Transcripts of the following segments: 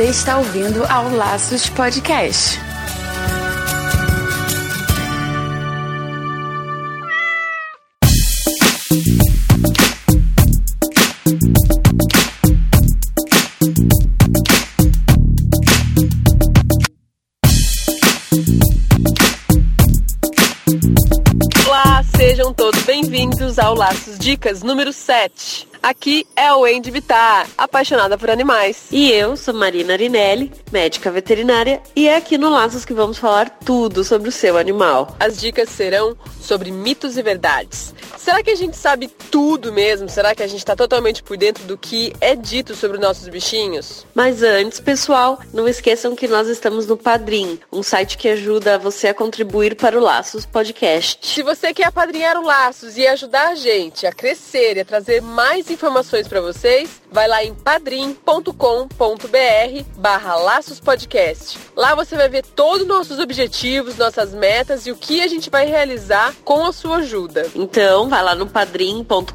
Você está ouvindo ao Laços Podcast. Olá, sejam todos bem-vindos ao Laços Dicas número 7. Aqui é o Wendy Vitar, apaixonada por animais. E eu sou Marina Arinelli, médica veterinária, e é aqui no Laços que vamos falar tudo sobre o seu animal. As dicas serão sobre mitos e verdades. Será que a gente sabe tudo mesmo? Será que a gente está totalmente por dentro do que é dito sobre os nossos bichinhos? Mas antes, pessoal, não esqueçam que nós estamos no Padrim, um site que ajuda você a contribuir para o Laços Podcast. Se você quer apadrinhar o Laços e ajudar a gente a crescer e a trazer mais informações para vocês, vai lá em padrim.com.br barra Laços Podcast. Lá você vai ver todos os nossos objetivos, nossas metas e o que a gente vai realizar com a sua ajuda. Então, vai lá no padrim.com.br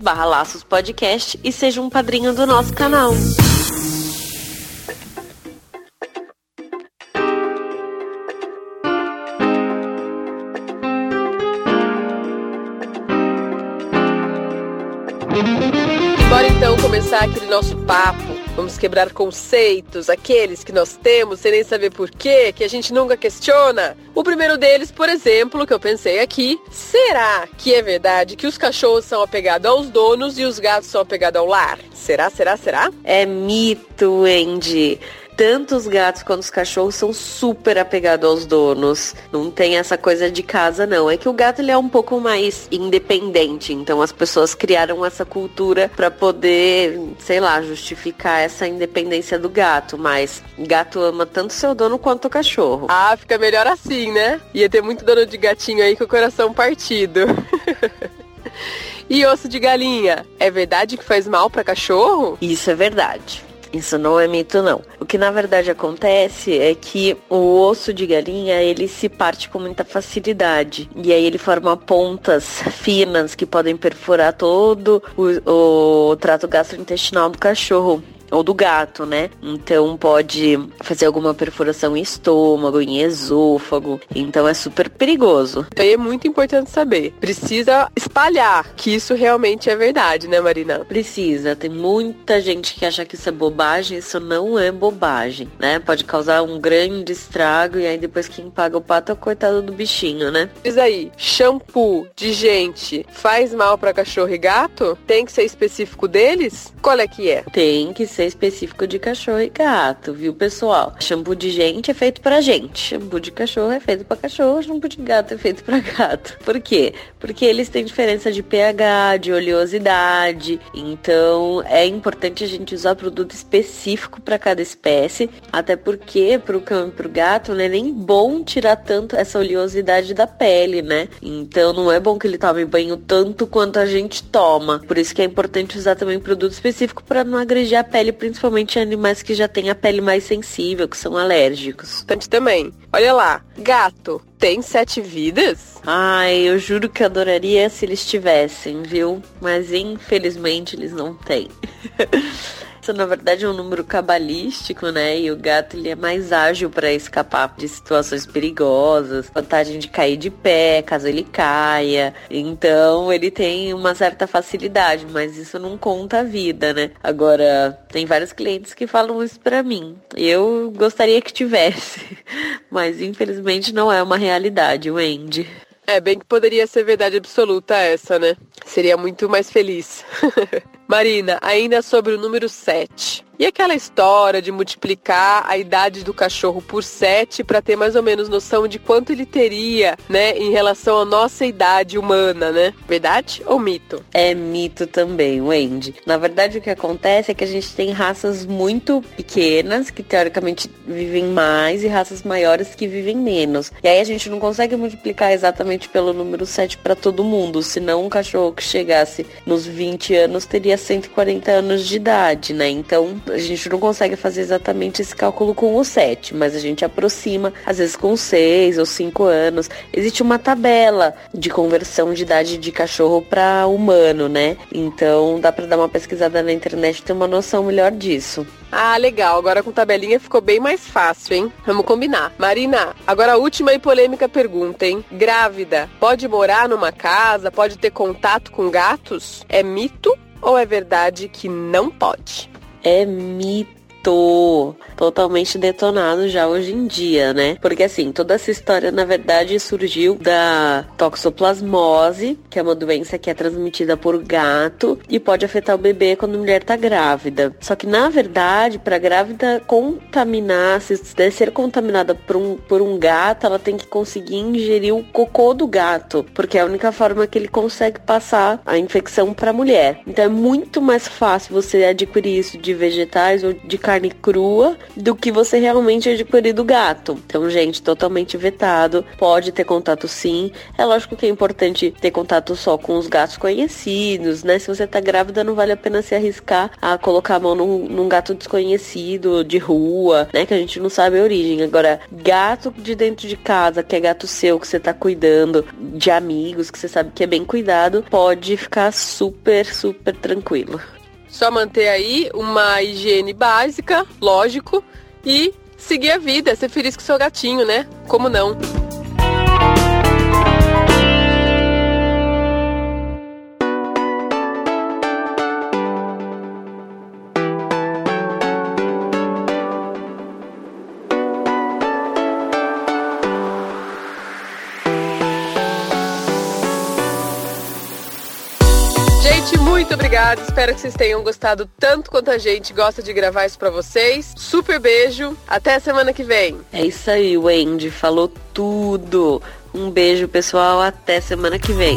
barra Laços Podcast e seja um padrinho do nosso canal. Bora então começar aquele nosso papo. Vamos quebrar conceitos, aqueles que nós temos sem nem saber por quê, que a gente nunca questiona. O primeiro deles, por exemplo, que eu pensei aqui, será que é verdade que os cachorros são apegados aos donos e os gatos são apegados ao lar? Será, será, será? É mito, Andy. Tanto os gatos quanto os cachorros são super apegados aos donos. Não tem essa coisa de casa, não. É que o gato ele é um pouco mais independente. Então as pessoas criaram essa cultura para poder, sei lá, justificar essa independência do gato. Mas gato ama tanto seu dono quanto o cachorro. Ah, fica melhor assim, né? Ia ter muito dono de gatinho aí com o coração partido. e osso de galinha, é verdade que faz mal para cachorro? Isso é verdade. Isso não é mito, não. O que na verdade acontece é que o osso de galinha ele se parte com muita facilidade e aí ele forma pontas finas que podem perfurar todo o, o trato gastrointestinal do cachorro ou do gato, né? Então pode fazer alguma perfuração em estômago, em esôfago. Então é super perigoso. Então é muito importante saber. Precisa espalhar que isso realmente é verdade, né, Marina? Precisa. Tem muita gente que acha que isso é bobagem. Isso não é bobagem, né? Pode causar um grande estrago e aí depois quem paga o pato é o coitado do bichinho, né? Diz aí, shampoo de gente faz mal para cachorro e gato? Tem que ser específico deles? Qual é que é? Tem que ser específico de cachorro e gato, viu, pessoal? Shampoo de gente é feito pra gente, shampoo de cachorro é feito pra cachorro, shampoo de gato é feito pra gato. Por quê? Porque eles têm diferença de pH, de oleosidade, então é importante a gente usar produto específico para cada espécie, até porque pro cão e pro gato não é nem bom tirar tanto essa oleosidade da pele, né? Então não é bom que ele tome banho tanto quanto a gente toma. Por isso que é importante usar também produto específico para não agredir a pele, principalmente animais que já têm a pele mais sensível, que são alérgicos. Importante também. Olha lá, gato tem sete vidas? Ai, eu juro que adoraria se eles tivessem, viu? Mas infelizmente eles não têm. Isso, na verdade, é um número cabalístico, né? E o gato ele é mais ágil para escapar de situações perigosas, vantagem de cair de pé caso ele caia. Então, ele tem uma certa facilidade, mas isso não conta a vida, né? Agora, tem vários clientes que falam isso para mim. Eu gostaria que tivesse, mas infelizmente não é uma realidade, Wendy. É, bem que poderia ser verdade absoluta essa, né? Seria muito mais feliz. Marina, ainda sobre o número 7. E aquela história de multiplicar a idade do cachorro por 7 para ter mais ou menos noção de quanto ele teria, né, em relação à nossa idade humana, né? Verdade ou mito? É mito também, Wendy. Na verdade, o que acontece é que a gente tem raças muito pequenas que teoricamente vivem mais e raças maiores que vivem menos. E aí a gente não consegue multiplicar exatamente pelo número 7 para todo mundo, senão um cachorro que chegasse nos 20 anos teria 140 anos de idade, né? Então a gente não consegue fazer exatamente esse cálculo com o 7, mas a gente aproxima, às vezes com 6 ou 5 anos. Existe uma tabela de conversão de idade de cachorro para humano, né? Então dá para dar uma pesquisada na internet e ter uma noção melhor disso. Ah, legal. Agora com tabelinha ficou bem mais fácil, hein? Vamos combinar. Marina, agora a última e polêmica pergunta, hein? Grávida, pode morar numa casa, pode ter contato com gatos? É mito ou é verdade que não pode? É mito totalmente detonado já hoje em dia, né? Porque assim, toda essa história na verdade surgiu da toxoplasmose, que é uma doença que é transmitida por gato e pode afetar o bebê quando a mulher tá grávida. Só que na verdade, para grávida contaminar, se ser contaminada por um, por um gato, ela tem que conseguir ingerir o cocô do gato, porque é a única forma que ele consegue passar a infecção para a mulher. Então é muito mais fácil você adquirir isso de vegetais ou de carne crua do que você realmente adquirir do gato. Então, gente, totalmente vetado. Pode ter contato sim. É lógico que é importante ter contato só com os gatos conhecidos, né? Se você tá grávida, não vale a pena se arriscar a colocar a mão num, num gato desconhecido, de rua, né? Que a gente não sabe a origem. Agora, gato de dentro de casa, que é gato seu, que você tá cuidando, de amigos, que você sabe que é bem cuidado, pode ficar super, super tranquilo. Só manter aí uma higiene básica, lógico, e seguir a vida, ser feliz com seu gatinho, né? Como não? Muito obrigada. Espero que vocês tenham gostado tanto quanto a gente gosta de gravar isso para vocês. Super beijo. Até semana que vem. É isso aí, Wendy. Falou tudo. Um beijo, pessoal. Até semana que vem.